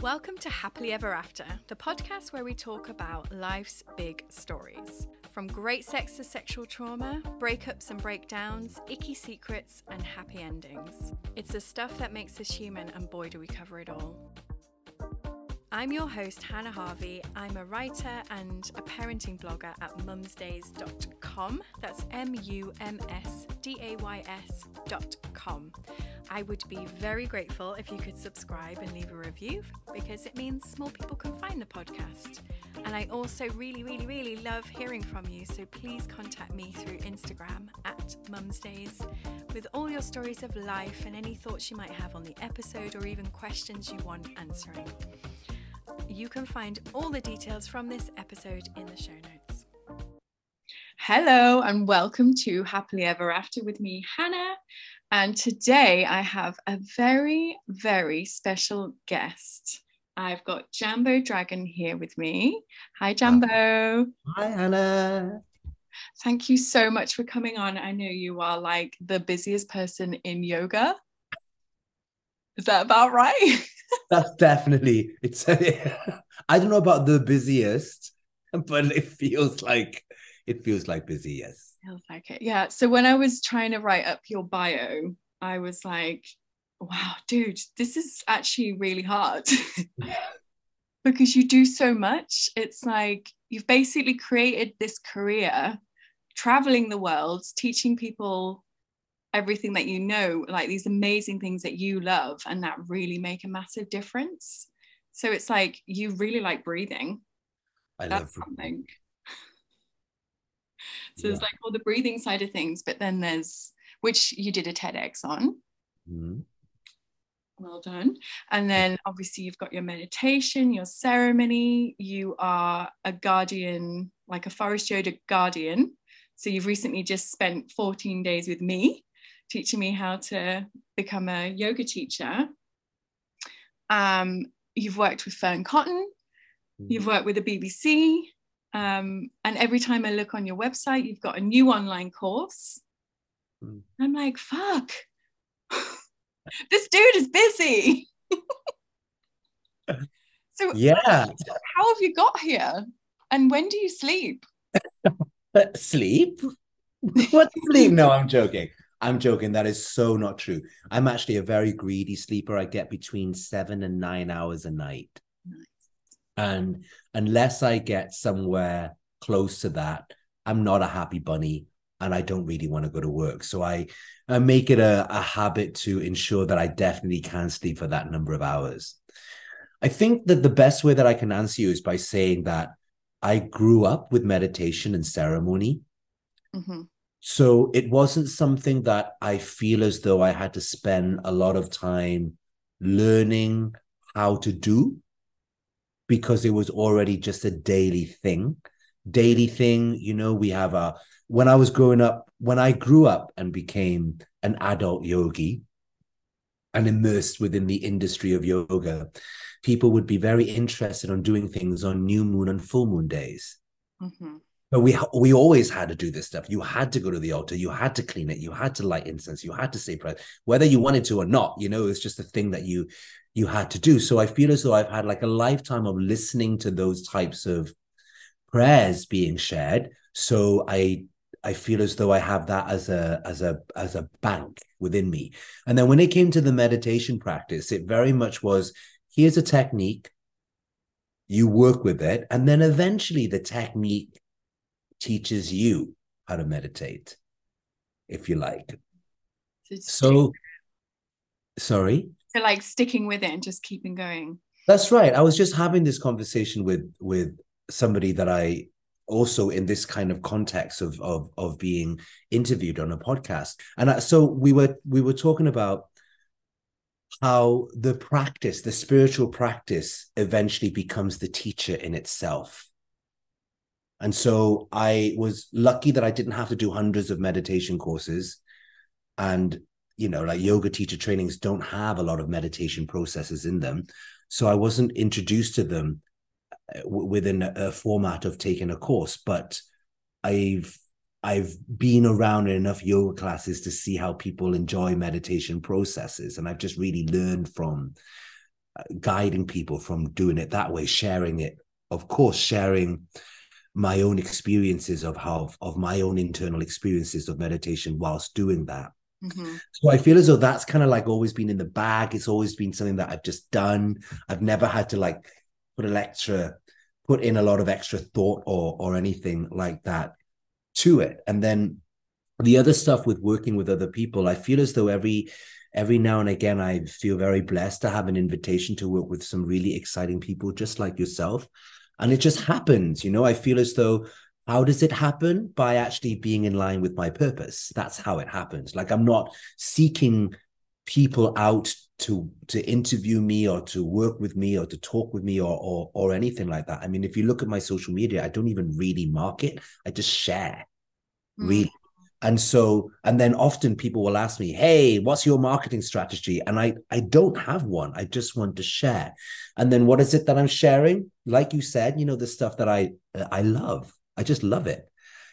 Welcome to Happily Ever After, the podcast where we talk about life's big stories. From great sex to sexual trauma, breakups and breakdowns, icky secrets, and happy endings. It's the stuff that makes us human, and boy, do we cover it all. I'm your host, Hannah Harvey. I'm a writer and a parenting blogger at mumsdays.com. That's M U M S D A Y S.com. I would be very grateful if you could subscribe and leave a review because it means more people can find the podcast. And I also really, really, really love hearing from you. So please contact me through Instagram at mumsdays with all your stories of life and any thoughts you might have on the episode or even questions you want answering. You can find all the details from this episode in the show notes. Hello, and welcome to Happily Ever After with me, Hannah. And today I have a very, very special guest. I've got Jambo Dragon here with me. Hi, Jambo. Hi, Hannah. Thank you so much for coming on. I know you are like the busiest person in yoga. Is that about right? That's definitely it's. I don't know about the busiest, but it feels like it feels like busy. Yes, feels like it. Yeah. So when I was trying to write up your bio, I was like, "Wow, dude, this is actually really hard." because you do so much. It's like you've basically created this career traveling the world, teaching people everything that you know, like these amazing things that you love and that really make a massive difference. So it's like you really like breathing. I That's love something. so yeah. there's like all the breathing side of things, but then there's which you did a TEDx on. Mm-hmm. Well done. And then obviously you've got your meditation, your ceremony. You are a guardian, like a Forrest yoga guardian. So you've recently just spent 14 days with me teaching me how to become a yoga teacher. Um, you've worked with Fearne Cotton, you've mm-hmm. worked with the BBC, um, and every time I look on your website, you've got a new online course. Mm. I'm like, fuck, this dude is busy. so, yeah, how have you got here? And when do you sleep? sleep? what sleep? No, I'm joking. I'm joking. That is so not true. I'm actually a very greedy sleeper. I get between seven and nine hours a night. And unless I get somewhere close to that, I'm not a happy bunny and I don't really want to go to work. So I, I make it a, a habit to ensure that I definitely can sleep for that number of hours. I think that the best way that I can answer you is by saying that I grew up with meditation and ceremony. Mm-hmm. So it wasn't something that I feel as though I had to spend a lot of time learning how to do because it was already just a daily thing. Daily thing, you know, we have a, when I was growing up, when I grew up and became an adult yogi and immersed within the industry of yoga, people would be very interested on doing things on new moon and full moon days. Mm-hmm. But we we always had to do this stuff. You had to go to the altar. You had to clean it. You had to light incense. You had to say prayer, whether you wanted to or not. You know, it's just a thing that you you had to do. So I feel as though I've had like a lifetime of listening to those types of prayers being shared. So I I feel as though I have that as a as a as a bank within me. And then when it came to the meditation practice, it very much was here's a technique, you work with it, and then eventually the technique teaches you how to meditate, if you like. So, sorry. So, like sticking with it and just keeping going. That's right. I was just having this conversation with with somebody that I also in this kind of context of of of being interviewed on a podcast, and I, so we were we were talking about how the practice, the spiritual practice, eventually becomes the teacher in itself and so I was lucky that I didn't have to do hundreds of meditation courses. And, you know, like yoga teacher trainings don't have a lot of meditation processes in them. So I wasn't introduced to them uh, within a format of taking a course, but I've I've been around in enough yoga classes to see how people enjoy meditation processes, and I've just really learned from guiding people from doing it that way, sharing it, of course, sharing my own experiences of how of my own internal experiences of meditation whilst doing that. Mm-hmm. So I feel as though that's kind of like always been in the bag. It's always been something that I've just done. I've never had to like put an extra, put in a lot of extra thought or or anything like that to it. And then the other stuff with working with other people, I feel as though every every now and again I feel very blessed to have an invitation to work with some really exciting people just like yourself. And it just happens, you know. I feel as though how does it happen? By actually being in line with my purpose. That's how it happens. Like I'm not seeking people out to to interview me or to work with me or to talk with me or or or anything like that. I mean, if you look at my social media, I don't even really market. I just share. Mm. Really. And so, and then often people will ask me, "Hey, what's your marketing strategy?" And I, I don't have one. I just want to share. And then, what is it that I'm sharing? Like you said, you know, the stuff that I, uh, I love. I just love it.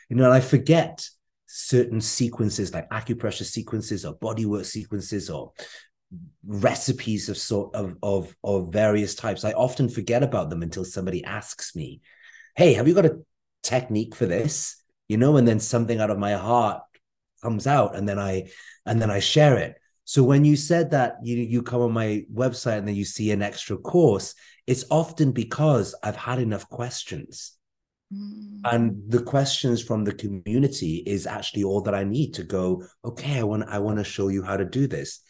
You know, and I forget certain sequences like acupressure sequences or bodywork sequences or recipes of sort of of of various types. I often forget about them until somebody asks me, "Hey, have you got a technique for this?" You know, and then something out of my heart comes out, and then I and then I share it. So when you said that you you come on my website and then you see an extra course, it's often because I've had enough questions Mm. And the questions from the community is actually all that I need to go, okay, I want I want to show you how to do this.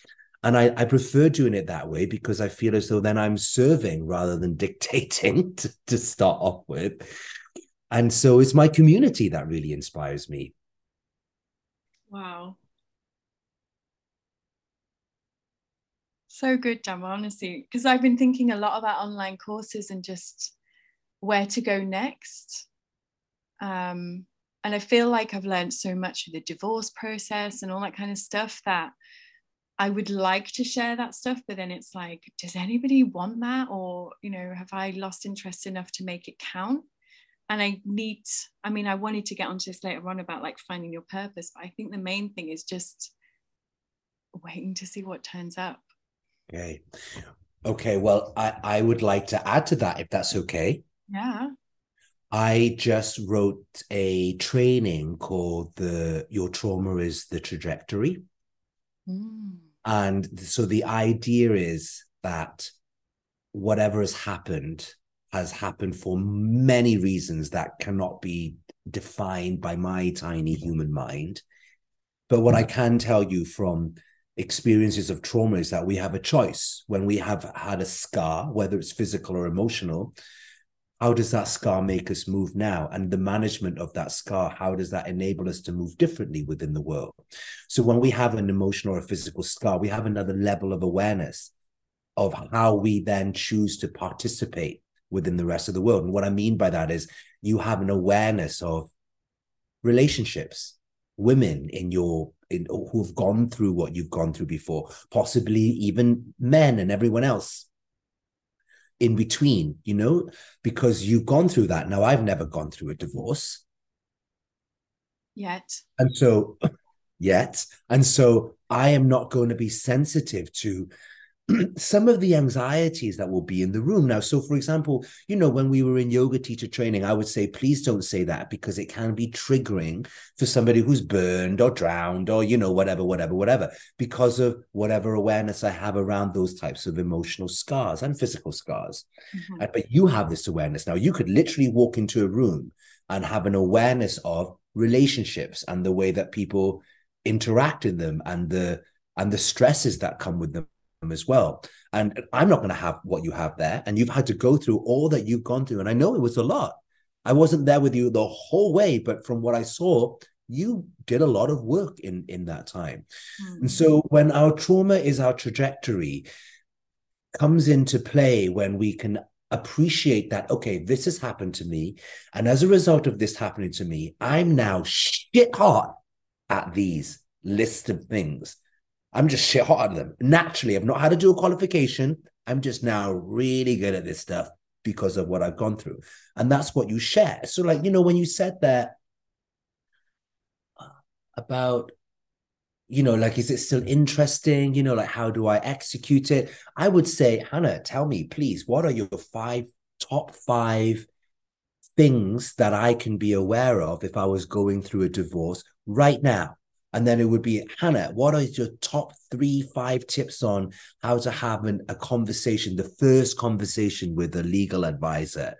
And I, I prefer doing it that way because I feel as though then I'm serving rather than dictating to, to start off with. And so it's my community that really inspires me. Wow. So good, Jambo, honestly, because I've been thinking a lot about online courses and just where to go next. Um, and I feel like I've learned so much of the divorce process and all that kind of stuff that I would like to share that stuff, but then it's like, does anybody want that? Or, you know, have I lost interest enough to make it count? And I need, I mean, I wanted to get onto this later on about like finding your purpose, but I think the main thing is just waiting to see what turns up. Okay. Okay. Well, I, I would like to add to that if that's okay. Yeah. I just wrote a training called the Your Trauma is the Trajectory. Mm. And so the idea is that whatever has happened has happened for many reasons that cannot be defined by my tiny human mind. But what I mm-hmm. can tell you from experiences of trauma is that we have a choice. When we have had a scar, whether it's physical or emotional, how does that scar make us move now? And the management of that scar how does that enable us to move differently within the world? So when we have an emotional or physical scar we have another level of awareness of how we then choose to participate within the rest of the world and what i mean by that is you have an awareness of relationships women in your in, who've gone through what you've gone through before possibly even men and everyone else in between, you know, because you've gone through that. Now, I've never gone through a divorce yet. And so, yet. And so, I am not going to be sensitive to some of the anxieties that will be in the room. Now so for example you know when we were in yoga teacher training i would say please don't say that because it can be triggering for somebody who's burned or drowned or you know whatever whatever whatever because of whatever awareness i have around those types of emotional scars and physical scars. Mm-hmm. but you have this awareness. Now you could literally walk into a room and have an awareness of relationships and the way that people interact in them and the and the stresses that come with them as well. And I'm not going to have what you have there. And you've had to go through all that you've gone through. And I know it was a lot. I wasn't there with you the whole way, but from what I saw, you did a lot of work in in that time. Mm-hmm. And so when our trauma is our trajectory comes into play when we can appreciate that okay this has happened to me and as a result of this happening to me i'm now shit hot at these list of things I'm just shit hot at them. Naturally, I've not had to do a qualification. I'm just now really good at this stuff because of what I've gone through. And that's what you share. So, like, you know, when you said that uh, about you know, like, is it still interesting? You know, like, how do I execute it? I would say, Hannah, tell me, please, what are your five top five things that I can be aware of if I was going through a divorce right now? And then it would be, Hannah, what are your top three, five tips on how to have an, a conversation, the first conversation with a legal advisor?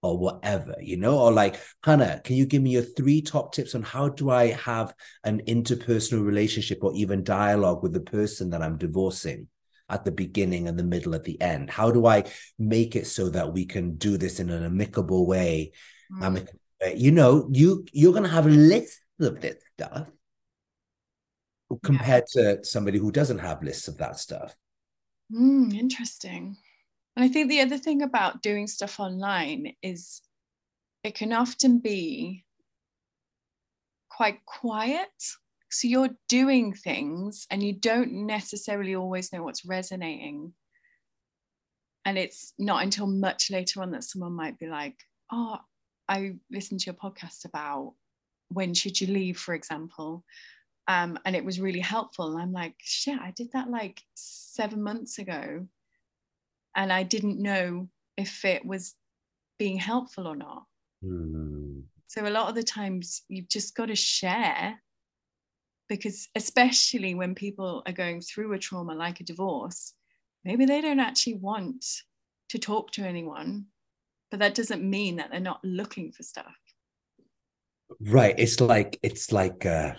or whatever, you know, or like, Hannah, can you give me your three top tips on how do I have an interpersonal relationship or even dialogue with the person that I'm divorcing at the beginning and the middle at the end? How do I make it so that we can do this in an amicable way? Mm. you know, you you're gonna have lists of this stuff compared yeah. to somebody who doesn't have lists of that stuff. Mm, interesting. And I think the other thing about doing stuff online is it can often be quite quiet. So you're doing things and you don't necessarily always know what's resonating. And it's not until much later on that someone might be like, oh, I listened to your podcast about when should you leave, for example. Um, and it was really helpful. And I'm like, shit, I did that like seven months ago and I didn't know if it was being helpful or not. Mm. So a lot of the times you've just got to share because especially when people are going through a trauma like a divorce, maybe they don't actually want to talk to anyone, but that doesn't mean that they're not looking for stuff. Right. It's like it's like uh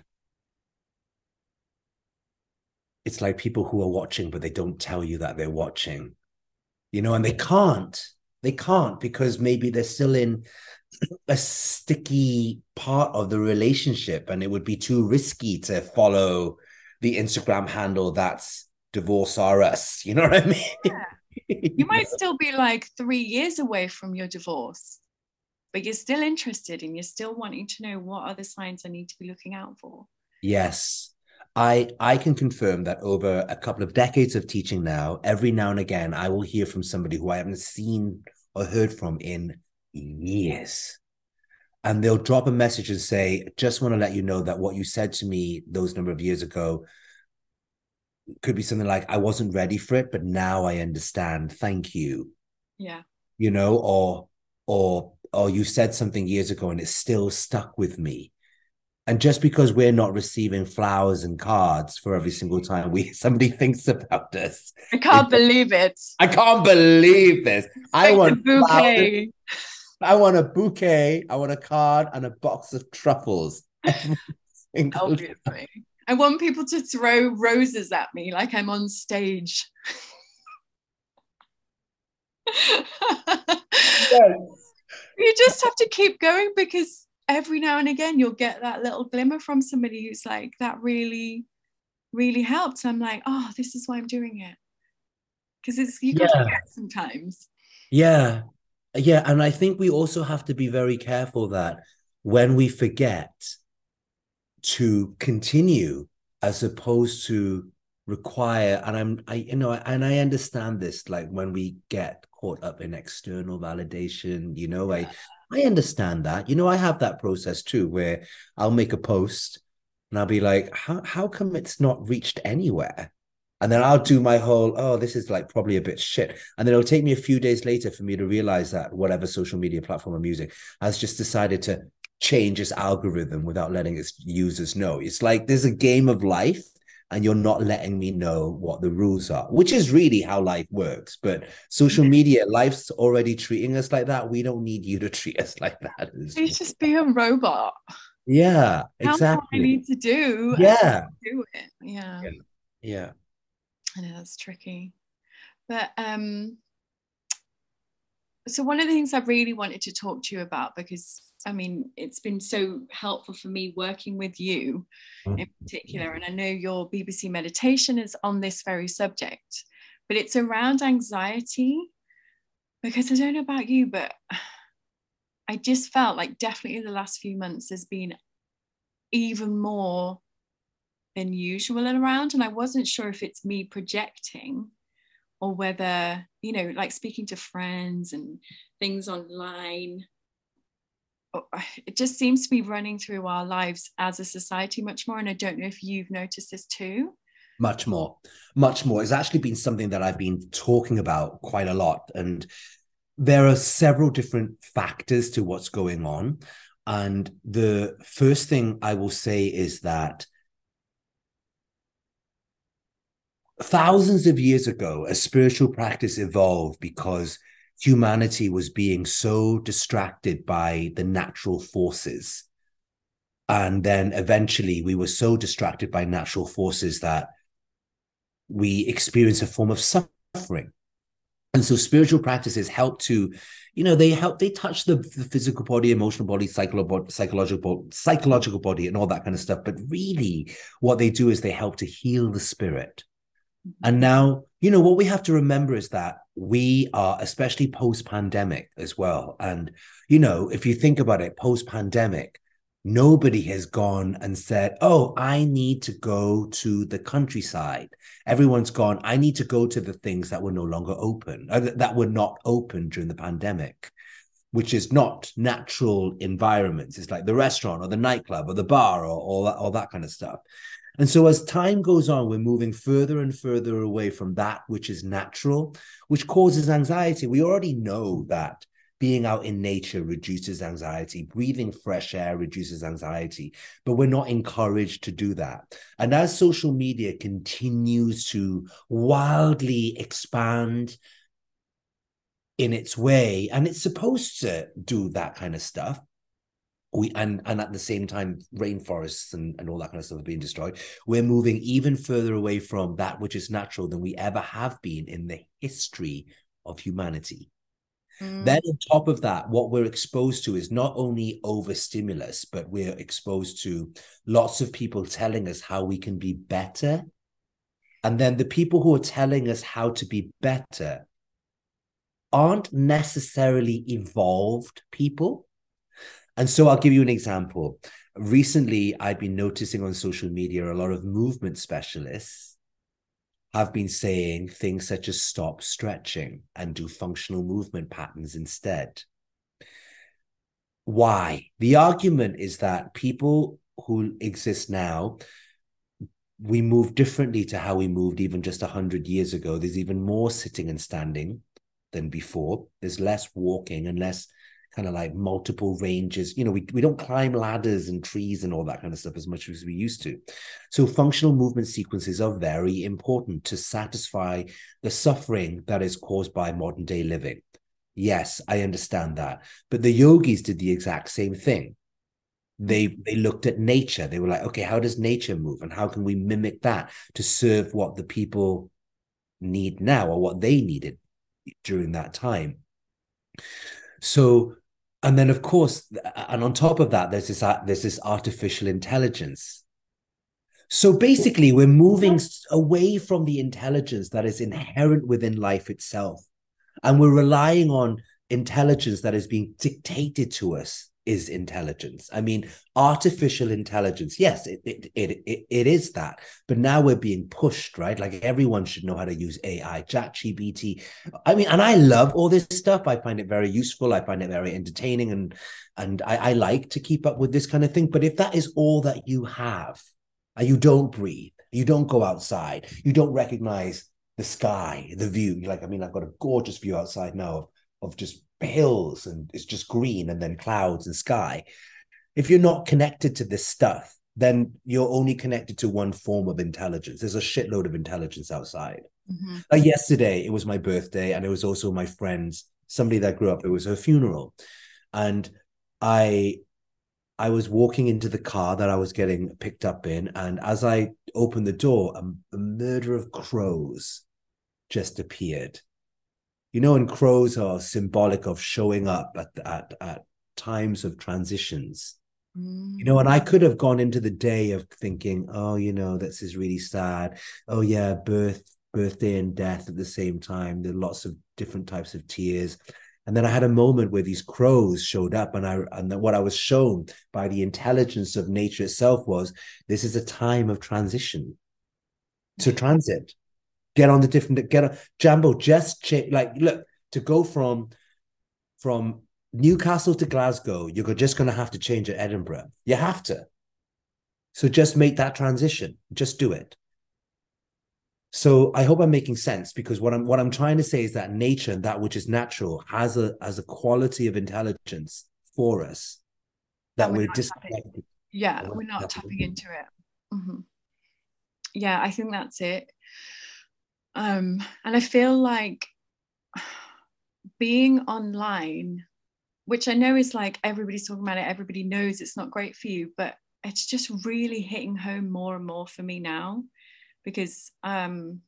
it's like people who are watching but they don't tell you that they're watching you know, and they can't. They can't because maybe they're still in a sticky part of the relationship and it would be too risky to follow the Instagram handle that's divorce us. You know what I mean? Yeah. You might still be like three years away from your divorce, but you're still interested and you're still wanting to know what are the signs I need to be looking out for. Yes. I I can confirm that over a couple of decades of teaching now, every now and again, I will hear from somebody who I haven't seen or heard from in years. And they'll drop a message and say, just want to let you know that what you said to me those number of years ago could be something like, I wasn't ready for it, but now I understand. Thank you. Yeah. You know, or or or you said something years ago and it's still stuck with me and just because we're not receiving flowers and cards for every single time we somebody thinks about us, I can't believe it. I can't believe this. I want bouquet. I want a bouquet. I want a card and a box of truffles. Obviously, I want people to throw roses at me like I'm on stage. yes. You just have to keep going because every now and again you'll get that little glimmer from somebody who's like that really really helped i'm like oh this is why i'm doing it because it's you got yeah. forget sometimes yeah yeah and i think we also have to be very careful that when we forget to continue as opposed to require and i'm i you know and i understand this like when we get caught up in external validation you know yeah. i I understand that. You know, I have that process too, where I'll make a post and I'll be like, how, how come it's not reached anywhere? And then I'll do my whole, oh, this is like probably a bit shit. And then it'll take me a few days later for me to realize that whatever social media platform I'm using has just decided to change its algorithm without letting its users know. It's like there's a game of life and you're not letting me know what the rules are, which is really how life works. But social media, life's already treating us like that. We don't need you to treat us like that. Please just be a robot. Yeah, exactly. I need to do. Yeah. Do it. Yeah. yeah. Yeah. I know that's tricky. But um so one of the things I really wanted to talk to you about because I mean, it's been so helpful for me working with you mm. in particular. And I know your BBC meditation is on this very subject, but it's around anxiety. Because I don't know about you, but I just felt like definitely the last few months there's been even more than usual around. And I wasn't sure if it's me projecting or whether, you know, like speaking to friends and things online it just seems to be running through our lives as a society much more. And I don't know if you've noticed this too. Much more, much more. It's actually been something that I've been talking about quite a lot. And there are several different factors to what's going on. And the first thing I will say is that thousands of years ago, a spiritual practice evolved because humanity was being so distracted by the natural forces. And then eventually we were so distracted by natural forces that we experienced a form of suffering. And so spiritual practices help to, you know, they help, they touch the, the physical body, emotional body, psychological, psychological, psychological body, and all that kind of stuff. But really, what they do is they help to heal the spirit. And now, you know, what we have to remember is that we are, especially post pandemic as well. And, you know, if you think about it, post pandemic, nobody has gone and said, Oh, I need to go to the countryside. Everyone's gone, I need to go to the things that were no longer open, uh, that were not open during the pandemic. Which is not natural environments. It's like the restaurant or the nightclub or the bar or all that, all that kind of stuff. And so, as time goes on, we're moving further and further away from that which is natural, which causes anxiety. We already know that being out in nature reduces anxiety, breathing fresh air reduces anxiety, but we're not encouraged to do that. And as social media continues to wildly expand in its way, and it's supposed to do that kind of stuff, we and and at the same time rainforests and, and all that kind of stuff are being destroyed. We're moving even further away from that which is natural than we ever have been in the history of humanity. Mm. then on top of that what we're exposed to is not only overstimulus but we're exposed to lots of people telling us how we can be better. And then the people who are telling us how to be better aren't necessarily evolved people and so I'll give you an example. Recently, I've been noticing on social media a lot of movement specialists have been saying things such as stop stretching and do functional movement patterns instead. Why? The argument is that people who exist now, we move differently to how we moved even just 100 years ago. There's even more sitting and standing than before. There's less walking and less kind of like multiple ranges. You know, we, we don't climb ladders and trees and all that kind of stuff as much as we used to. So functional movement sequences are very important to satisfy the suffering that is caused by modern day living. Yes, I understand that. But the yogis did the exact same thing. They mm-hmm. they looked at nature. They were like, okay, how does nature move? And how can we mimic that to serve what the people need now or what they needed during that time? So and then of course and on top of that there's this uh, there's this artificial intelligence. So basically we're moving away from the intelligence that is inherent within life itself and we're relying on intelligence that is being dictated to us is intelligence. I mean, artificial intelligence, yes, it, it, it, it, it is that. But now we're being pushed, right? Like everyone should know how to use AI, ChatGPT. I mean, and I love all this stuff. I find it very useful. I find it very entertaining. And and I, I like to keep up with this kind of thing. But if that is all that you have, and you don't breathe, you don't go outside, you don't recognize the sky, the view. Like, I mean, I've got a gorgeous view outside now of, of just hills and it's just green and then clouds and sky. If you're not connected to this stuff, then you're only connected to one form of intelligence. There's a shitload of intelligence outside. Mm-hmm. Like yesterday, it was my birthday, and it was also my friend's somebody that grew up. It was her funeral, and I I was walking into the car that I was getting picked up in, and as I opened the door, a, a murder of crows just appeared you know, and crows are symbolic of showing up at at at times of transitions. You know, and I could have gone into the day of thinking, oh, you know, this is really sad. Oh yeah, birth, birthday and death at the same time. There are lots of different types of tears. And then I had a moment where these crows showed up, and I and what I was shown by the intelligence of nature itself was this is a time of transition to mm. transit get on the different get on Jambo just change like look to go from from Newcastle to Glasgow, you're just going to have to change at Edinburgh. You have to. So just make that transition. Just do it. So I hope I'm making sense because what I'm what I'm trying to say is that nature and that which is natural has a has a quality of intelligence for us that we're, we're disconnected. Yeah, we're, we're not tapping into it. Mm-hmm. Yeah, I think that's it. Um, and I feel like being online, which I know is like everybody's talking about it, everybody knows it's not great for you, but it's just really hitting home more and more for me now because um,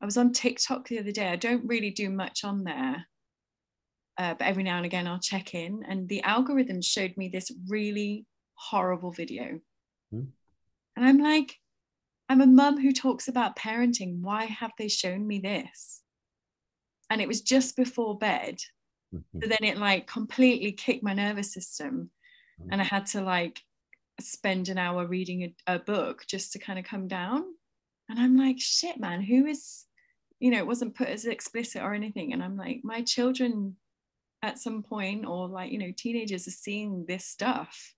I was on TikTok the other day. I don't really do much on there, uh, but every now and again I'll check in, and the algorithm showed me this really horrible video. Mm. And I'm like, I'm a mum who talks about parenting. Why have they shown me this? And it was just before bed. Mm-hmm. So then it like completely kicked my nervous system. Mm-hmm. And I had to like spend an hour reading a, a book just to kind of come down. And I'm like, shit, man, who is, you know, it wasn't put as explicit or anything. And I'm like, my children at some point, or like, you know, teenagers are seeing this stuff.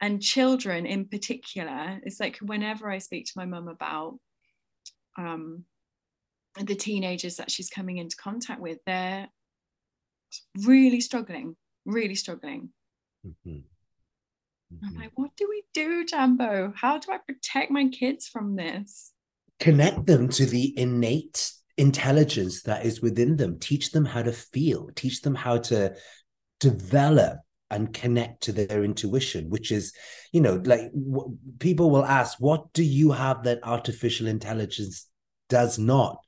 And children in particular, it's like whenever I speak to my mum about um, the teenagers that she's coming into contact with, they're really struggling, really struggling. Mm-hmm. I'm mm-hmm. like, what do we do, Jambo? How do I protect my kids from this? Connect them to the innate intelligence that is within them. Teach them how to feel, teach them how to develop and connect to their intuition, which is, you know, like w- people will ask, what do you have that artificial intelligence does not?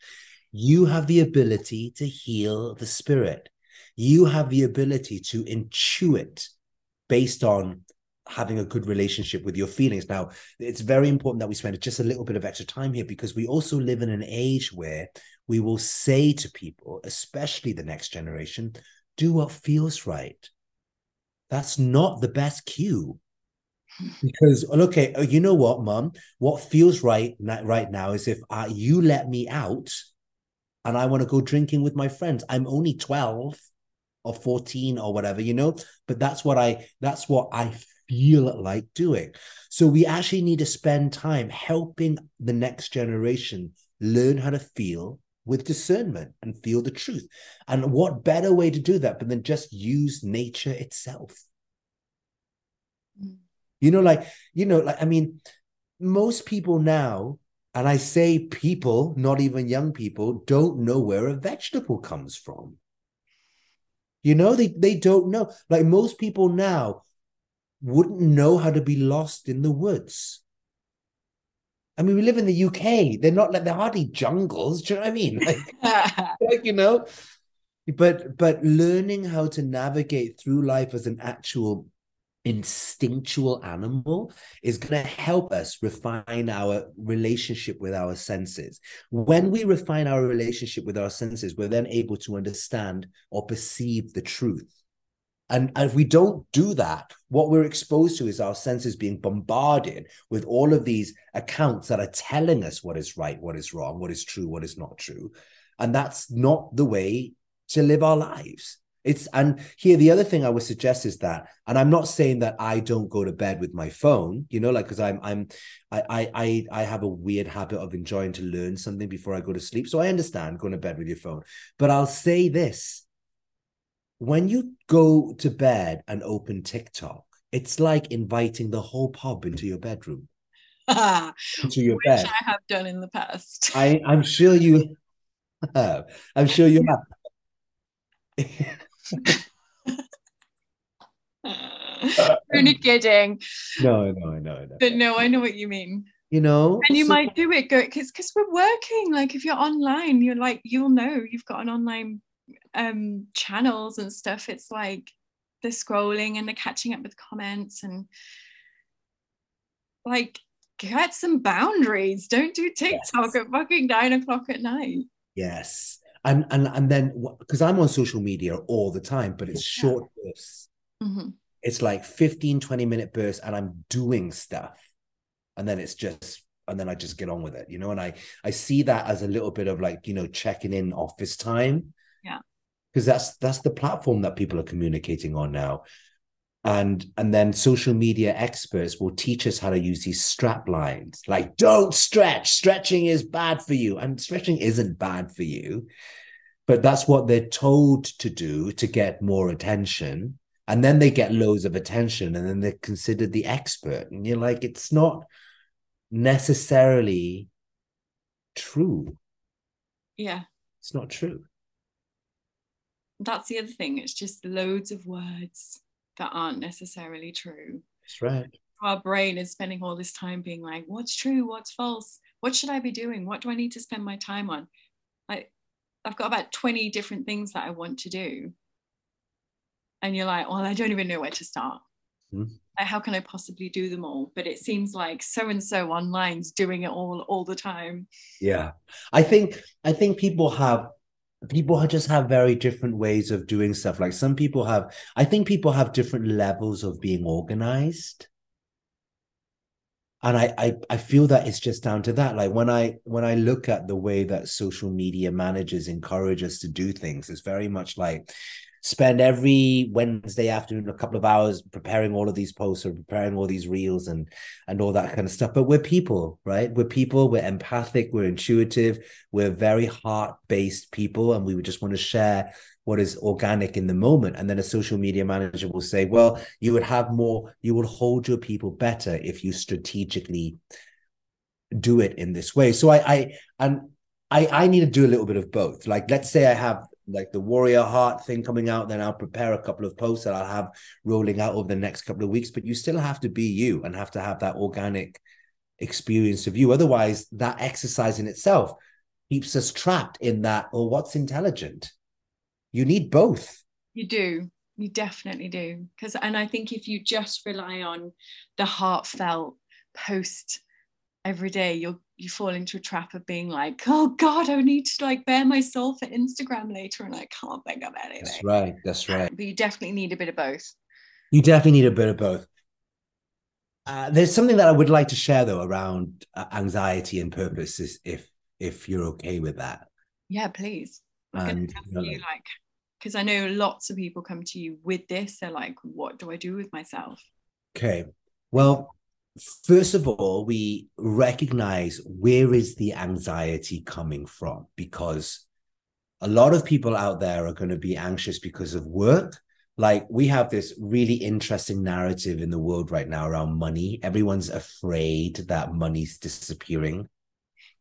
You have the ability to heal the spirit. You have the ability to intuit based on having a good relationship with your feelings. Now, it's very important that we spend just a little bit of extra time here because we also live in an age where we will say to people, especially the next generation, do what feels right. That's not the best cue. Because okay, uh, you know what, mom? What feels right right now is if uh, you let me out, and I want to go drinking with my friends. I'm only twelve or fourteen or whatever, you know. But that's what I that's what I feel like doing. So we actually need to spend time helping the next generation learn how to feel with discernment and feel the truth. And what better way to do that but then just use nature itself? Mm. You know, like, you know, like, I mean, most people now, and I say people, not even young people, don't know where a vegetable comes from. You know, they, they don't know. Like most people now wouldn't know how to be lost in the woods. I mean, we live in the UK. They're not like they're hardly jungles. Do you know what I mean? Like, like you know, but but learning how to navigate through life as an actual instinctual animal is going to help us refine our relationship with our senses. When we refine our relationship with our senses, we're then able to understand or perceive the truth. And, and if we don't do that, what we're exposed to is our senses being bombarded with all of these accounts that are telling us what is right, what is wrong, what is true, what is not true. And that's not the way to live our lives. It's and here the other thing I would suggest is that, and I'm not saying that I don't go to bed with my phone, you know, like because I'm I'm I I I have a weird habit of enjoying to learn something before I go to sleep. So I understand going to bed with your phone. But I'll say this when you go to bed and open TikTok, it's like inviting the whole pub into your bedroom. into your Which bed. I have done in the past. I, I'm sure you have. I'm sure you have. Only kidding. No, no, no, no. But no, I know what you mean. You know, and you so, might do it go because because we're working. Like if you're online, you're like you'll know you've got an online um, channels and stuff, it's like the scrolling and the catching up with comments and like get some boundaries. Don't do TikTok yes. at fucking nine o'clock at night. Yes. And and and then because I'm on social media all the time, but it's yeah. short bursts. Mm-hmm. It's like 15, 20 minute bursts, and I'm doing stuff. And then it's just and then I just get on with it, you know. And I I see that as a little bit of like, you know, checking in office time because that's that's the platform that people are communicating on now. And and then social media experts will teach us how to use these strap lines. Like don't stretch. Stretching is bad for you. And stretching isn't bad for you but that's what they're told to do to get more attention. And then they get loads of attention and then they're considered the expert. And you're like it's not necessarily true. Yeah. It's not true that's the other thing it's just loads of words that aren't necessarily true. That's right. Our brain is spending all this time being like, what's true? What's false? What should I be doing? What do I need to spend my time on? Like, I've got about 20 different things that I want to do. And you're like, well, I don't even know where to start. Mm-hmm. Like, how can I possibly do them all? But it seems like so and so online's doing it all all the time. Yeah. I think I think people have people just have very different ways of doing stuff. Like some people have i think people have different levels of being organized. And I, I i feel that it's just down to that. Like when i when i look at the way that social media managers encourage us to do things it's very much like spend every Wednesday afternoon a couple of hours preparing all of these posts or preparing all these reels and and all that kind of stuff. But we're people, right? We're people, we're empathic, we're intuitive, we're very heart-based people, and we would just want to share what is organic in the moment. And then a social media manager will say, well, you would have more, you would hold your people better if you strategically do it in this way. So I I and I, I need to do a little bit of both. Like, let's say I have like the warrior heart thing coming out then i'll prepare a couple of posts that i'll have rolling out over the next couple of weeks. But you still have to be you and have to have that organic experience of you. Otherwise that exercise in itself keeps us trapped in that or what's intelligent? You need both. You do. You definitely do. Because and i think if you just rely on the heartfelt post every day you'll you fall into a trap of being like oh god i need to like bare my soul for instagram later and i can't think of anything. That's right that's right. but you definitely need a bit of both. You definitely need a bit of both. Uh, there's something that i would like to share though around uh, anxiety and purpose is if if you're okay with that. Yeah please. And you know, like because i know lots of people come to you with this they're like what do i do with myself? Okay. Well first of all, we recognize where is the anxiety coming from because a lot of people out there are going to be anxious because of work. Like we have this really interesting narrative in the world right now around money. Everyone's afraid that money's disappearing.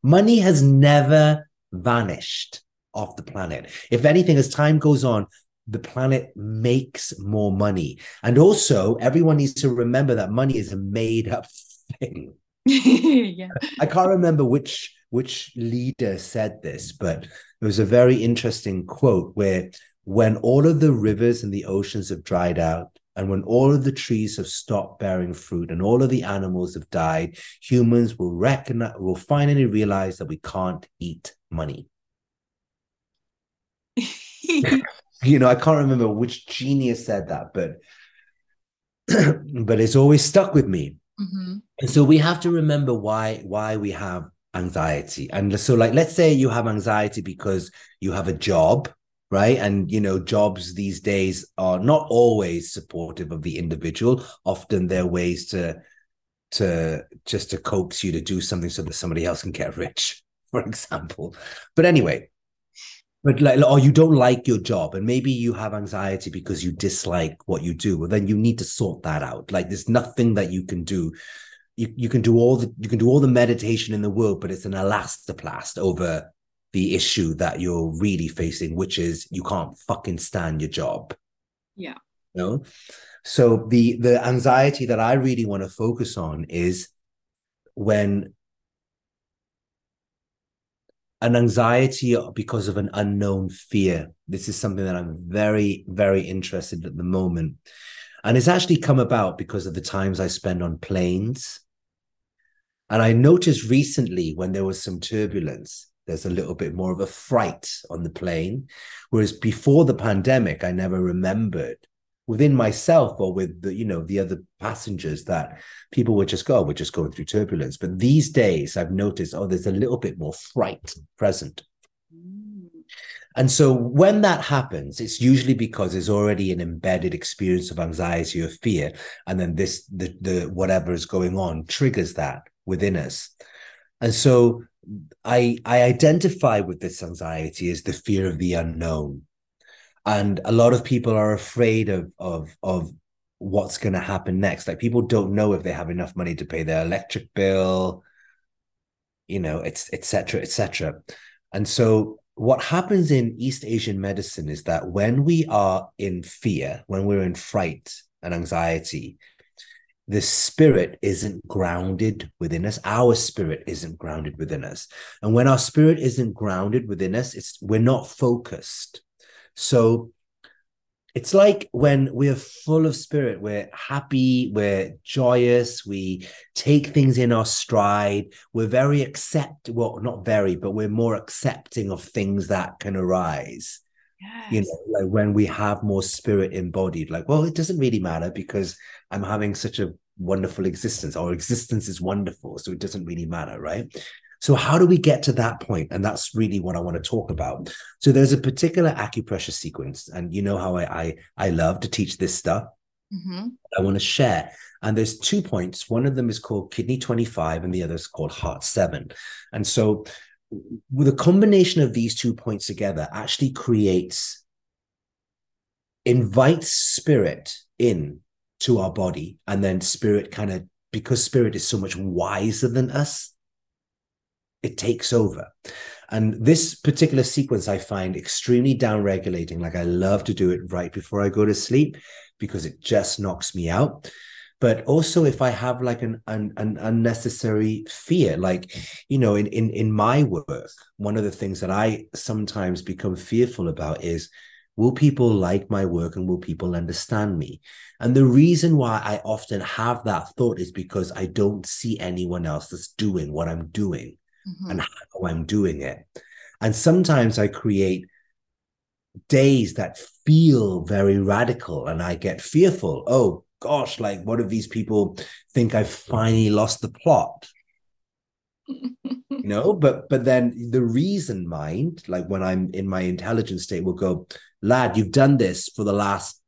Money has never vanished off the planet. If anything, as time goes on, the planet makes more money. And also, everyone needs to remember that money is a made up thing. yeah. I can't remember which which leader said this, but it was a very interesting quote where when all of the rivers and the oceans have dried out, and when all of the trees have stopped bearing fruit and all of the animals have died, humans will recognize will finally realize that we can't eat money. you know, I can't remember which genius said that, but but it's always stuck with me. Mm-hmm. And so we have to remember why why we have anxiety. And so, like, let's say you have anxiety because you have a job, right? And you know, jobs these days are not always supportive of the individual. Often there are ways to to just to coax you to do something so that somebody else can get rich, for example. But anyway, but like, or you don't like your job, and maybe you have anxiety because you dislike what you do. Well, then you need to sort that out. Like, there's nothing that you can do. You you can do all the you can do all the meditation in the world, but it's an elastoplast over the issue that you're really facing, which is you can't fucking stand your job. Yeah. You know? So the the anxiety that I really want to focus on is when an anxiety because of an unknown fear. This is something that I'm very, very interested at the moment. And it's actually come about because of the times I spend on planes. And I noticed recently when there was some turbulence, there's a little bit more of a fright on the plane. Whereas before the pandemic, I never remembered within myself or with the you know the other passengers that people would just go oh, we're just going through turbulence but these days i've noticed oh there's a little bit more fright present mm. And so when that happens, it's usually because there's already an embedded experience of anxiety or fear. And then this, the, the whatever is going on triggers that within us. And so I I identify with this anxiety as the fear of the unknown. And a lot of people are afraid of of of what's going to happen next. Like people don't know if they have enough money to pay their electric bill, you know, it's etc. etc. And so what happens in East Asian medicine is that when we are in fear, when we're in fright and anxiety, the spirit isn't grounded within us. Our spirit isn't grounded within us. And when our spirit isn't grounded within us, it's we're not focused. So it's like when we're full of spirit, we're happy, we're joyous, we take things in our stride, we're very accept, well, not very, but we're more accepting of things that can arise. Yes. You know, like when we have more spirit embodied, like, well, it doesn't really matter because I'm having such a wonderful existence. Our existence is wonderful, so it doesn't really matter, right? So, how do we get to that point? And that's really what I want to talk about. So, there's a particular acupressure sequence, and you know how I I, I love to teach this stuff. Mm-hmm. I want to share. And there's two points. One of them is called kidney 25, and the other is called heart 7. And so, with a combination of these two points together, actually creates invites spirit in to our body, and then spirit kind of because spirit is so much wiser than us it takes over. And this particular sequence I find extremely down regulating. Like I love to do it right before I go to sleep because it just knocks me out. But also if I have like an, an, an unnecessary fear, like, you know, in, in, in my work, one of the things that I sometimes become fearful about is will people like my work and will people understand me? And the reason why I often have that thought is because I don't see anyone else that's doing what I'm doing mm-hmm. and how I'm doing it. And sometimes I create days that feel very radical and I get fearful. Oh gosh, like what if these people think I've finally lost the plot? know, but but then the reason mind, like when I'm in my intelligence state, will go, lad, you've done this for the last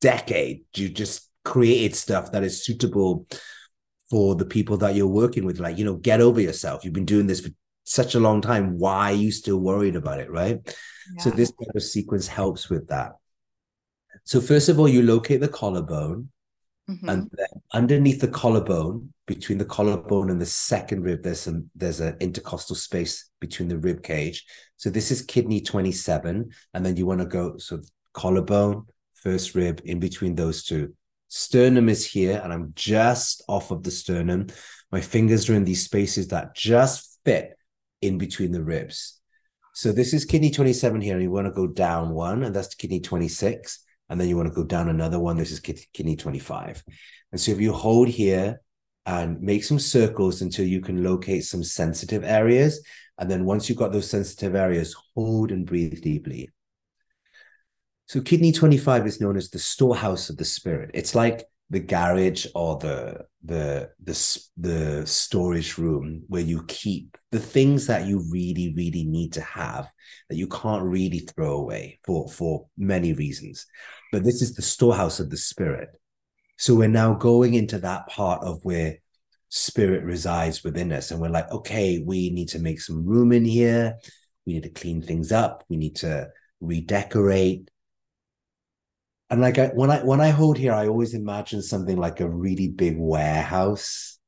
decade. You just created stuff that is suitable for the people that you're working with. Like, you know, get over yourself. You've been doing this for such a long time. Why are you still worried about it? Right. Yeah. So this type of sequence helps with that. So first of all, you locate the collarbone. Mm-hmm. And then underneath the collarbone, between the collarbone and the second rib, there's some there's an intercostal space between the rib cage. So this is kidney 27. And then you want to go so collarbone, first rib, in between those two. Sternum is here, and I'm just off of the sternum. My fingers are in these spaces that just fit in between the ribs. So this is kidney 27 here, and you want to go down one, and that's kidney 26. And then you want to go down another one. This is kidney 25. And so if you hold here and make some circles until you can locate some sensitive areas. And then once you've got those sensitive areas, hold and breathe deeply. So kidney 25 is known as the storehouse of the spirit. It's like the garage or the the the the storage room where you keep the things that you really really need to have that you can't really throw away for for many reasons. But this is the storehouse of the spirit. So we're now going into that part of where spirit resides within us. And we're like okay we need to make some room in here. We need to clean things up. We need to redecorate and like I, when I when I hold here, I always imagine something like a really big warehouse,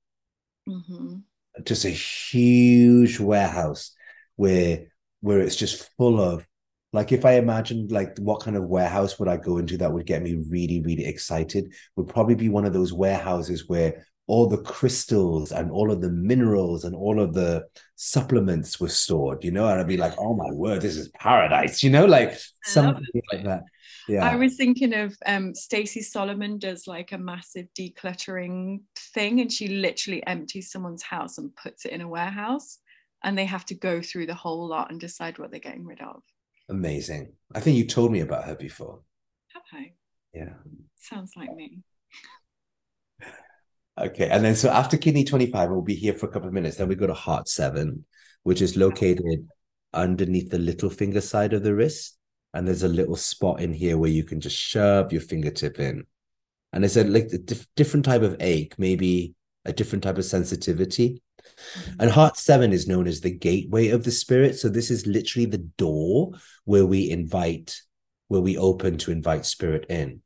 mm-hmm. just a huge warehouse where where it's just full of like if I imagined like what kind of warehouse would I go into that would get me really really excited would probably be one of those warehouses where all the crystals and all of the minerals and all of the supplements were stored, you know, and I'd be like, oh my word, this is paradise, you know, like something like that yeah. i was thinking of um stacey solomon does like a massive decluttering thing and she literally empties someone's house and puts it in a warehouse and they have to go through the whole lot and decide what they're getting rid of. Amazing. I think you told me about her before. Have i? Yeah. Sounds like me. Okay and then so after kidney 25 we'll be here for a couple of minutes. Then we go to heart 7 which is located underneath the little finger side of the wrist. And there's a little spot in here where you can just shove your fingertip in. And it's a like a dif- different type of ache, maybe a different type of sensitivity. Mm-hmm. And heart seven is known as the gateway of the spirit. So this is literally the door where we invite, where we open to invite spirit in.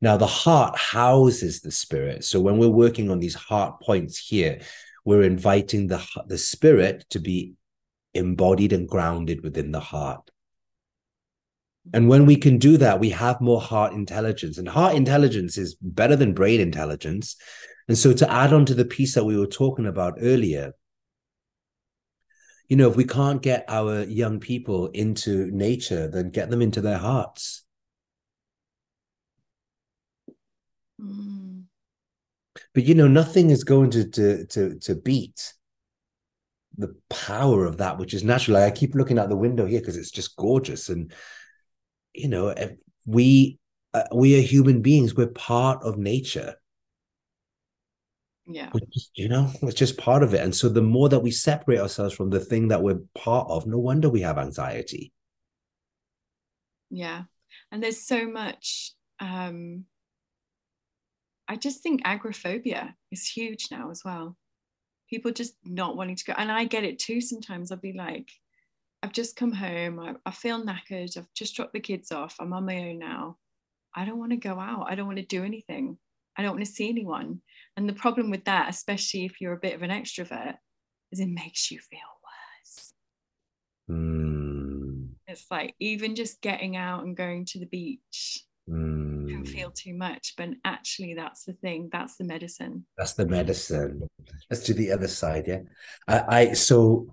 Now, the heart houses the spirit. So when we're working on these heart points here, we're inviting the, the spirit to be embodied and grounded within the heart. And when we can do that, we have more heart intelligence. And heart intelligence is better than brain intelligence. And so, to add on to the piece that we were talking about earlier, you know, if we can't get our young people into nature, then get them into their hearts. Mm. But you know, nothing is going to to to, to beat the power of that which is natural. Like I keep looking out the window here because it's just gorgeous, and you know, we uh, we are human beings. We're part of nature. Yeah, just, you know, it's just part of it. And so, the more that we separate ourselves from the thing that we're part of, no wonder we have anxiety. Yeah, and there's so much. um I just think agoraphobia is huge now as well people just not wanting to go and i get it too sometimes i'll be like i've just come home I, I feel knackered i've just dropped the kids off i'm on my own now. I don't want to go out i don't want to do anything i don't want to see anyone. And the problem with that especially if you're a bit of an extrovert is it makes you feel worse. Mm. it's like even just getting out and going to the beach mm. don't feel too much but actually that's the thing that's the medicine. That's the medicine. Let's do the other side yeah. I, I so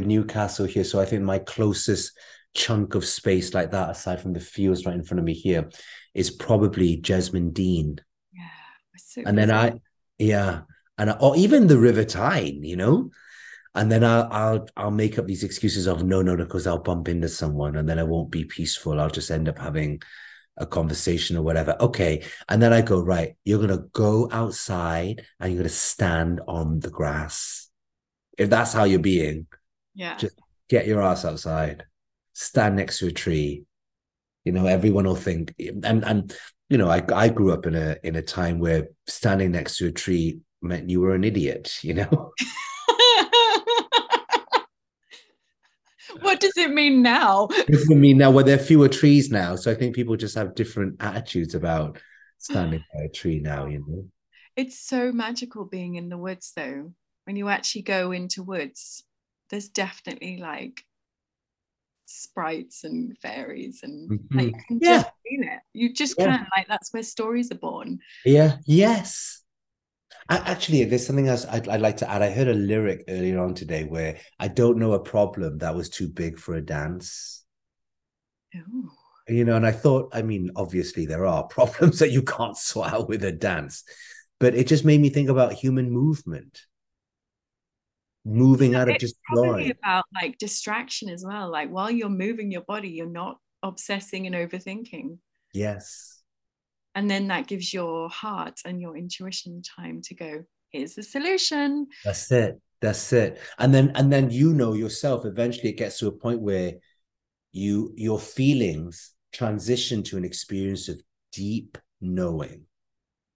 newcastle here so i think my closest chunk of space like that aside from the fields right in front of me here is probably Jesmond Dene. yeah so and then i yeah and I, or even the river tyne you know and then I'll I'll I'll make up these excuses of no no because I'll bump into someone and then I won't be peaceful. I'll just end up having a conversation or whatever. Okay. And then I go, right, you're going to go outside and you're going to stand on the grass. If that's how you're being, yeah, just get your ass outside, stand next to a tree. You know, everyone will think, and, and, you know, I, I grew up in a, in a time where standing next to a tree meant you were an idiot, you know? what does it mean now? It mean now? Well, there are fewer trees now, so I think people just have different attitudes about standing by a tree now. You know, it's so magical being in the woods, though. When you actually go into woods, there's definitely like sprites and fairies, and mm-hmm. like, you yeah. just feel it. You just yeah. can. Like that's where stories are born. Yeah. Yes. Actually, there's something else I'd, I'd, like to add. I heard a lyric earlier on today where I don't know a problem that was too big for a dance. Ooh. You know, and I thought, I mean, obviously there are problems that you can't sort out with a dance, but it just made me think about human movement, moving out of just probably about like distraction as well. Like while you're moving your body, you're not obsessing and overthinking. Yes. And then that gives your heart and your intuition time to go here's the solution. That's it. That's it. And then and then you know yourself eventually it gets to a point where you your feelings transition to an experience of deep knowing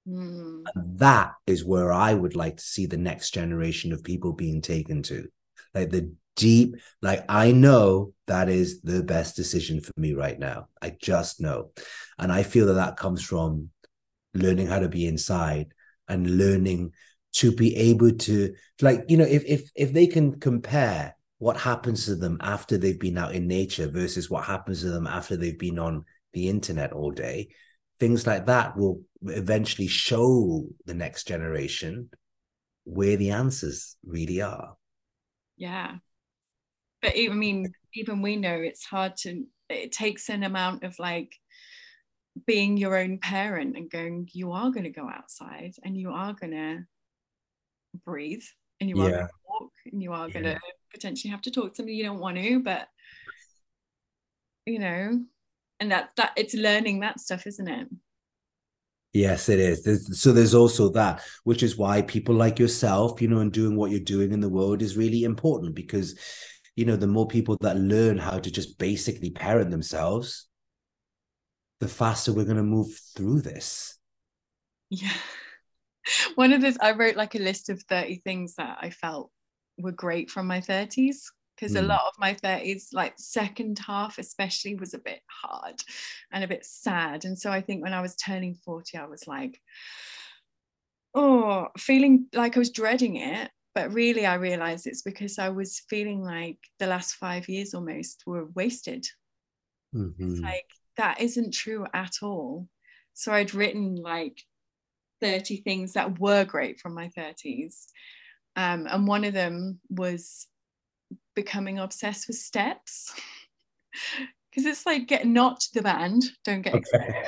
mm. that is where i would like to see the next generation of people being taken to. Like the deep like i know that is the best decision for me right now. I just know. And i feel that that comes from learning how to be inside and learning to be able to like you know if if if they can compare what happens to them after they've been out in nature versus what happens to them after they've been on the internet all day things like that will eventually show the next generation where the answers really are. Yeah. But even, I mean, even we know it's hard to, it takes an amount of like being your own parent and going, you are going to go outside and you are going to breathe and you yeah. are going to walk and you are going to potentially have to talk to somebody you don't want to, but you know, and that, that it's learning that stuff, isn't it? Yes, it is. There's, so there's also that, which is why people like yourself, you know, and doing what you're doing in the world is really important because you know, the more people that learn how to just basically parent themselves, the faster we're going to move through this. Yeah. One of this, I wrote like a list of 30 things that I felt were great from my 30s because mm. a hmm. lot of my 30s like second half especially was a bit hard and a bit sad and so i think when i was turning 40 i was like oh feeling like i was dreading it but really i realized it's because i was feeling like the last five years almost were wasted mm-hmm. like that isn't true at all so i'd written like 30 things that were great from my 30s um, and one of them was becoming obsessed with steps. Because it's like get not the band don't get okay.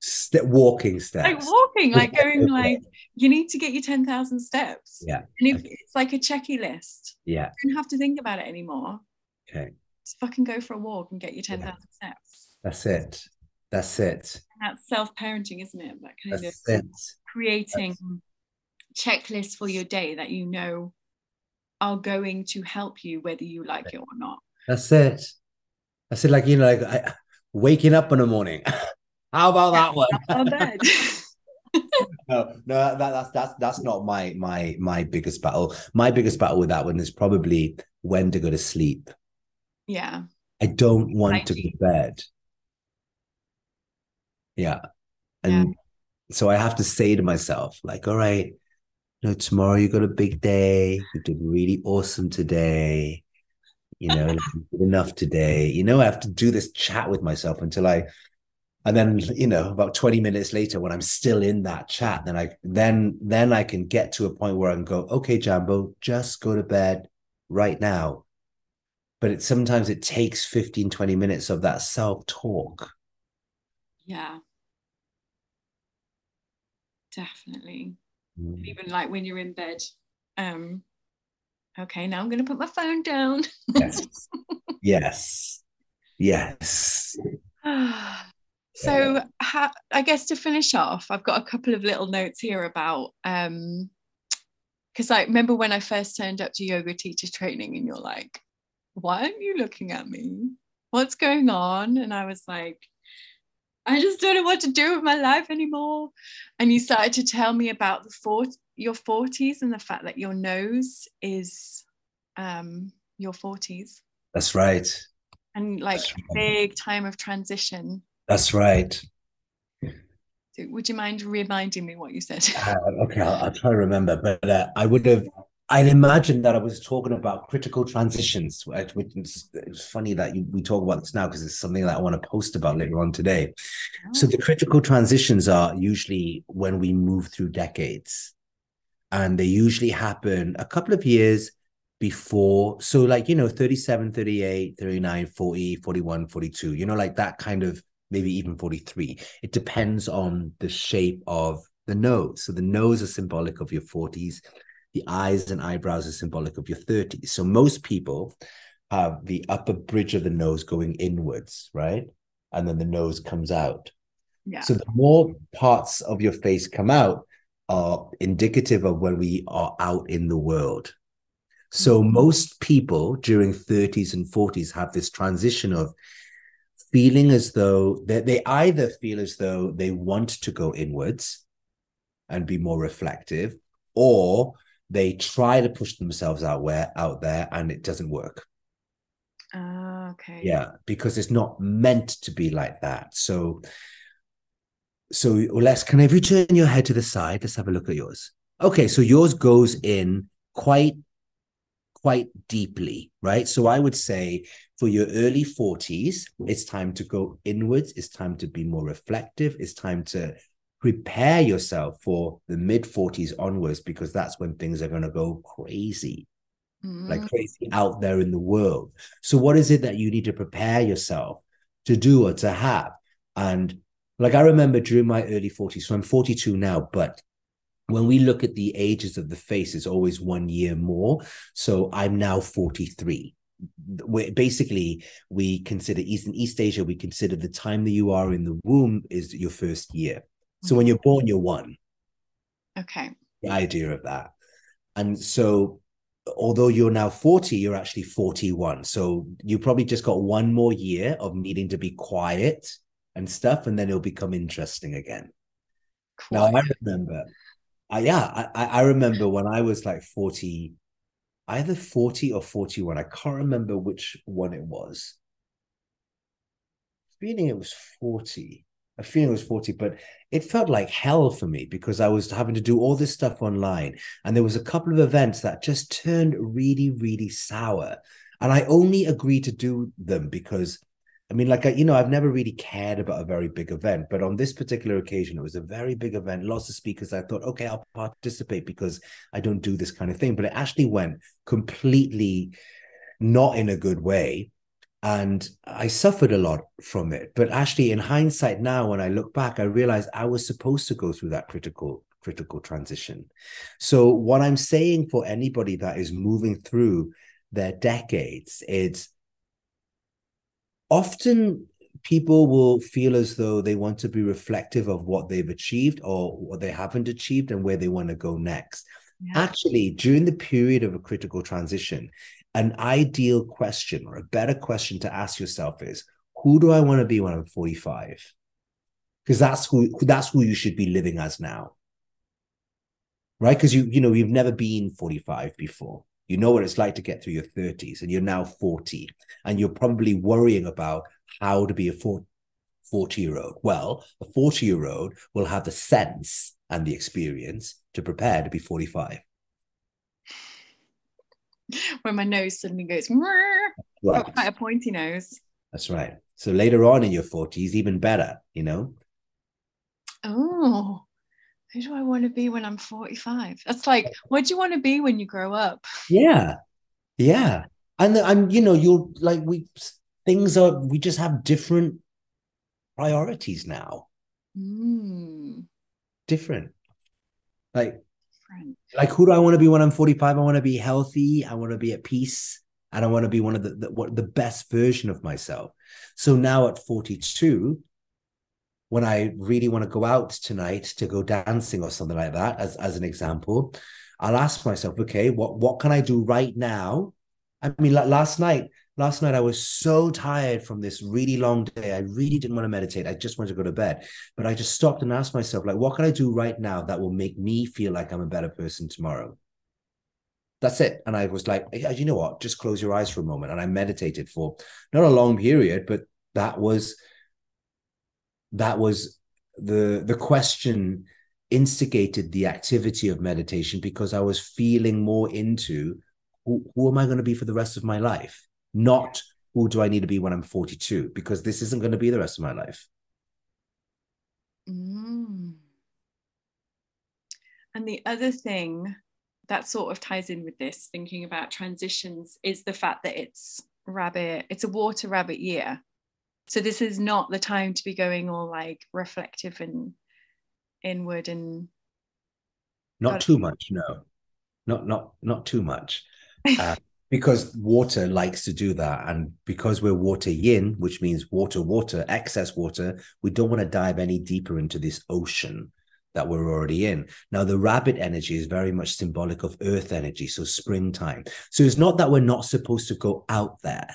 Step, walking steps. Like walking like going like you need to get your 10,000 steps. Yeah. And if okay. it's like a checky list yeah. you don't have to think about it anymore. Okay. Just fucking go for a walk and get your 10,000 yeah. steps. That's it. That's it. And that's self-parenting isn't it? That kind that's of it. creating that's... checklists for your day that you know are going to help you whether you like it or not. That's it. I said, like, you know, like I, waking up in the morning. How about that one? no, no, that, that's that's that's not my my my biggest battle. My biggest battle with that one is probably when to go to sleep. Yeah. I don't want I to go to bed. Yeah. And yeah. so I have to say to myself, like, all right, know, tomorrow you got a big day. You did really awesome today. You know, enough today. You know, I have to do this chat with myself until I, and then you know, about twenty minutes later, when I'm still in that chat, then I then then I can get to a point where I can go, okay, Jambo, just go to bed right now. But it sometimes it takes 15, 20 minutes of that self talk. Yeah. Definitely mm. even like when you're in bed. Um okay now i'm going to put my phone down. Yes. Yes. Yes. So yeah. ha- i guess to finish off i've got a couple of little notes here about um because i remember when i first turned up to yoga teacher training and you're like why aren't you looking at me? What's going on? And i was like I just don't know what to do with my life anymore. And you started to tell me about the four, your 40s and the fact that your nose is um, your 40s. That's right. And like right. big time of transition. That's right. So would you mind reminding me what you said? Uh, okay, I'll, I'll, try to remember. But uh, I would have I'd imagine that I was talking about critical transitions, which is it's funny that you, we talk about this now because it's something that I want to post about later on today. Oh. So the critical transitions are usually when we move through decades, and they usually happen a couple of years before. So like, you know, 37, 38, 39, 40, 41, 42, you know, like that kind of maybe even 43. It depends on the shape of the nose. So the nose is symbolic of your 40s the eyes and eyebrows are symbolic of your 30s. So most people have the upper bridge of the nose going inwards, right? And then the nose comes out. Yeah. So the more parts of your face come out are indicative of when we are out in the world. So mm-hmm. most people during 30s and 40s have this transition of feeling as though they, they either feel as though they want to go inwards and be more reflective, or they try to push themselves out where out there and it doesn't work. Uh, okay. Yeah because it's not meant to be like that. So so let's can i turn your head to the side? Let's have a look at yours. Okay so yours goes in quite quite deeply right? So i would say for your early 40s it's time to go inwards. It's time to be more reflective. It's time to prepare yourself for the mid 40s onwards because that's when things are going to go crazy. Mm-hmm. like crazy out there in the world. So what is it that you need to prepare yourself to do or to have? And like i remember during my early 40s so i'm 42 now but when we look at the ages of the face it's always one year more. So i'm now 43 we basically we consider east in east asia we consider the time that you are in the womb is your first year so when mm-hmm. you're born, you're one. Okay. The idea of that. And so although you're now 40, you're actually 41. So you probably just got one more year of needing to be quiet and stuff, and then it'll become interesting again. Quiet. Now I remember, I, yeah, I, I remember when I was like 40, either 40 or 41. I can't remember which one it was. Feeling it was 40 a feeling it was 40, but it felt like hell for me because I was having to do all this stuff online. And there was a couple of events that just turned really, really sour. And I only agreed to do them because I mean, like, you know, I've never really cared about a very big event, but on this particular occasion, it was a very big event, lots of speakers. I thought, okay, I'll participate because I don't do this kind of thing. But it actually went completely not in a good way and I suffered a lot from it. But actually, in hindsight, now when I look back, I realize I was supposed to go through that critical critical transition. So what I'm saying for anybody that is moving through their decades, it's often people will feel as though they want to be reflective of what they've achieved or what they haven't achieved and where they want to go next. Yeah. Actually, during the period of a critical transition, an ideal question or a better question to ask yourself is who do I want to be when I'm 45? Because that's who that's who you should be living as now. Right? Because you, you know, you've never been 45 before. You know what it's like to get through your 30s, and you're now 40, and you're probably worrying about how to be a 40 year old. Well, a 40 year old will have the sense and the experience to prepare to be 45. when my nose suddenly goes, right. got quite a pointy nose. That's right. So later on in your 40s, even better, you know? Oh, who do I want to be when I'm 45? That's like, what do you want to be when you grow up? Yeah. Yeah. And, I'm, you know, you're like, we, things are, we just have different priorities now. Mm. Different. Like. Like, who do I want to be when I'm 45? I want to be healthy. I want to be at peace. And I want to be one of the, the what the best version of myself. So now at 42, when I really want to go out tonight to go dancing or something like that, as, as an example, I'll ask myself, okay, what what can I do right now? I mean, last night, last night I was so tired from this really long day. I really didn't want to meditate. I just wanted to go to bed. But I just stopped and asked myself, like, what can I do right now that will make me feel like I'm a better person tomorrow? That's it. And I was like, yeah, you know what? Just close your eyes for a moment. And I meditated for not a long period, but that was that was the the question instigated the activity of meditation because I was feeling more into who, who am I going to be for the rest of my life? Not who do I need to be when I'm 42? Because this isn't going to be the rest of my life. Mm. And the other thing that sort of ties in with this, thinking about transitions, is the fact that it's rabbit, it's a water rabbit year. So this is not the time to be going all like reflective and inward and not too much, no. Not not not too much. Uh, because water likes to do that. And because we're water yin which means water water excess water we don't want to dive any deeper into this ocean that we're already in. Now the rabbit energy is very much symbolic of earth energy so springtime. So it's not that we're not supposed to go out there.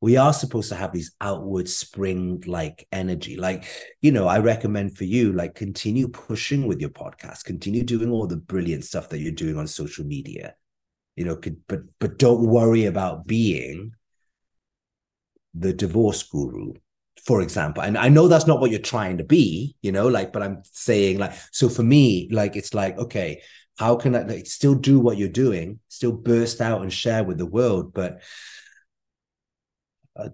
We are supposed to have these outward spring like energy. Like you know i recommend for you like continue pushing with your podcast continue doing all the brilliant stuff that you're doing on social media you know could but but don't worry about being the divorce guru for example and i know that's not what you're trying to be you know like but i'm saying like so for me like it's like okay how can i like, still do what you're doing still burst out and share with the world but uh,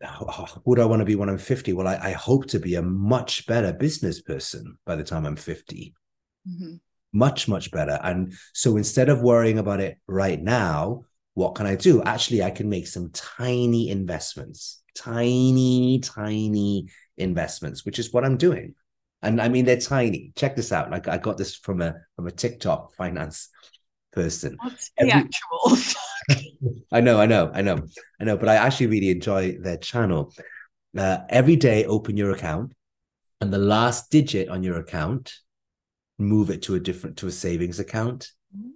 do I want to be when I'm 50? Well, I, I, hope to be a much better business person by the time I'm 50. Mm-hmm much, much better. And so instead of worrying about it right now, what can I do? Actually, I can make some tiny investments, tiny, tiny investments, which is what I'm doing. And I mean, they're tiny. Check this out. Like I got this from a from a TikTok finance person. What's the Every... actual? I know, I know, I know, I know. But I actually really enjoy their channel. Uh, every day, open your account, and the last digit on your account move it to a different to a savings account. Mm.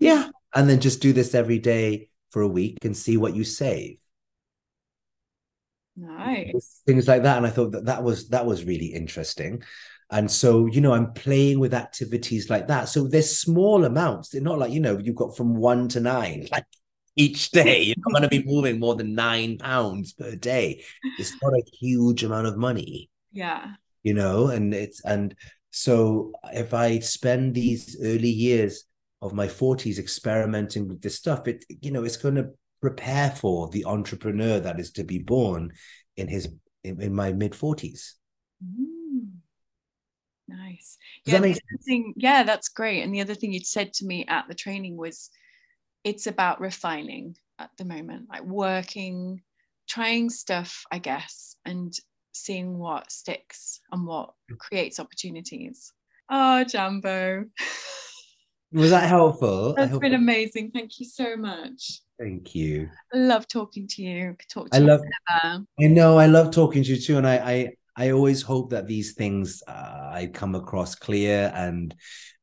Yeah, and then just do this every day for a week and see what you save. Nice. Things like that. And I thought that that was that was really interesting. And so, you know, I'm playing with activities like that. So there's small amounts. They're not like, you know, you've got from one to nine. Like each day, you're not going to be moving more than nine pounds per day. It's not a huge amount of money. Yeah. You know, and it's and so if I spend these early years of my 40s experimenting with this stuff, it you know, it's going to prepare for the entrepreneur that is to be born in his in, in my mid 40s. Mm. Nice. Does yeah, that thing, yeah, that's great. And the other thing you'd said to me at the training was it's about refining at the moment, like working, trying stuff, I guess, and seeing what sticks and what creates opportunities. Oh, Jambo. Was that helpful? That's been amazing. Thank you so much. Thank you. I love talking to you. Talk to I love. forever. I know. I love talking to you too, and I, I, I always hope that these things uh, I come across clear and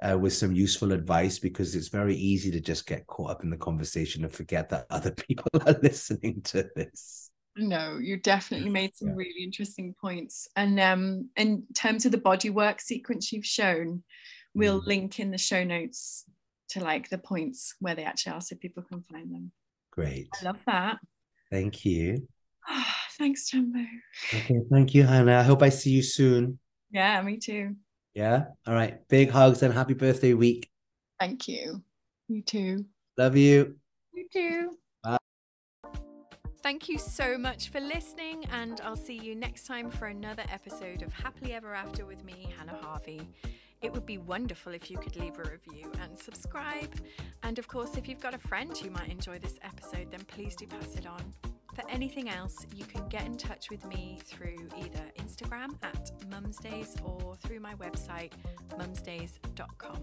uh, with some useful advice because it's very easy to just get caught up in the conversation and forget that other people are listening to this. No, you definitely made some Yeah. really interesting points. And um, in terms of the body work sequence you've shown, we'll Mm. link in the show notes to like the points where they actually are so people can find them. Great. I love that. Thank you. Thanks, Jambo. Okay. Thank you, Hannah. I hope I see you soon. Yeah, me too. Yeah. All right. Big hugs and happy birthday week. Thank you. You too. Love you. You too. Thank you so much for listening, and I'll see you next time for another episode of Happily Ever After with me, Hannah Harvey. It would be wonderful if you could leave a review and subscribe. And of course, if you've got a friend who might enjoy this episode, then please do pass it on. For anything else, you can get in touch with me through either Instagram at mumsdays or through my website, mumsdays.com.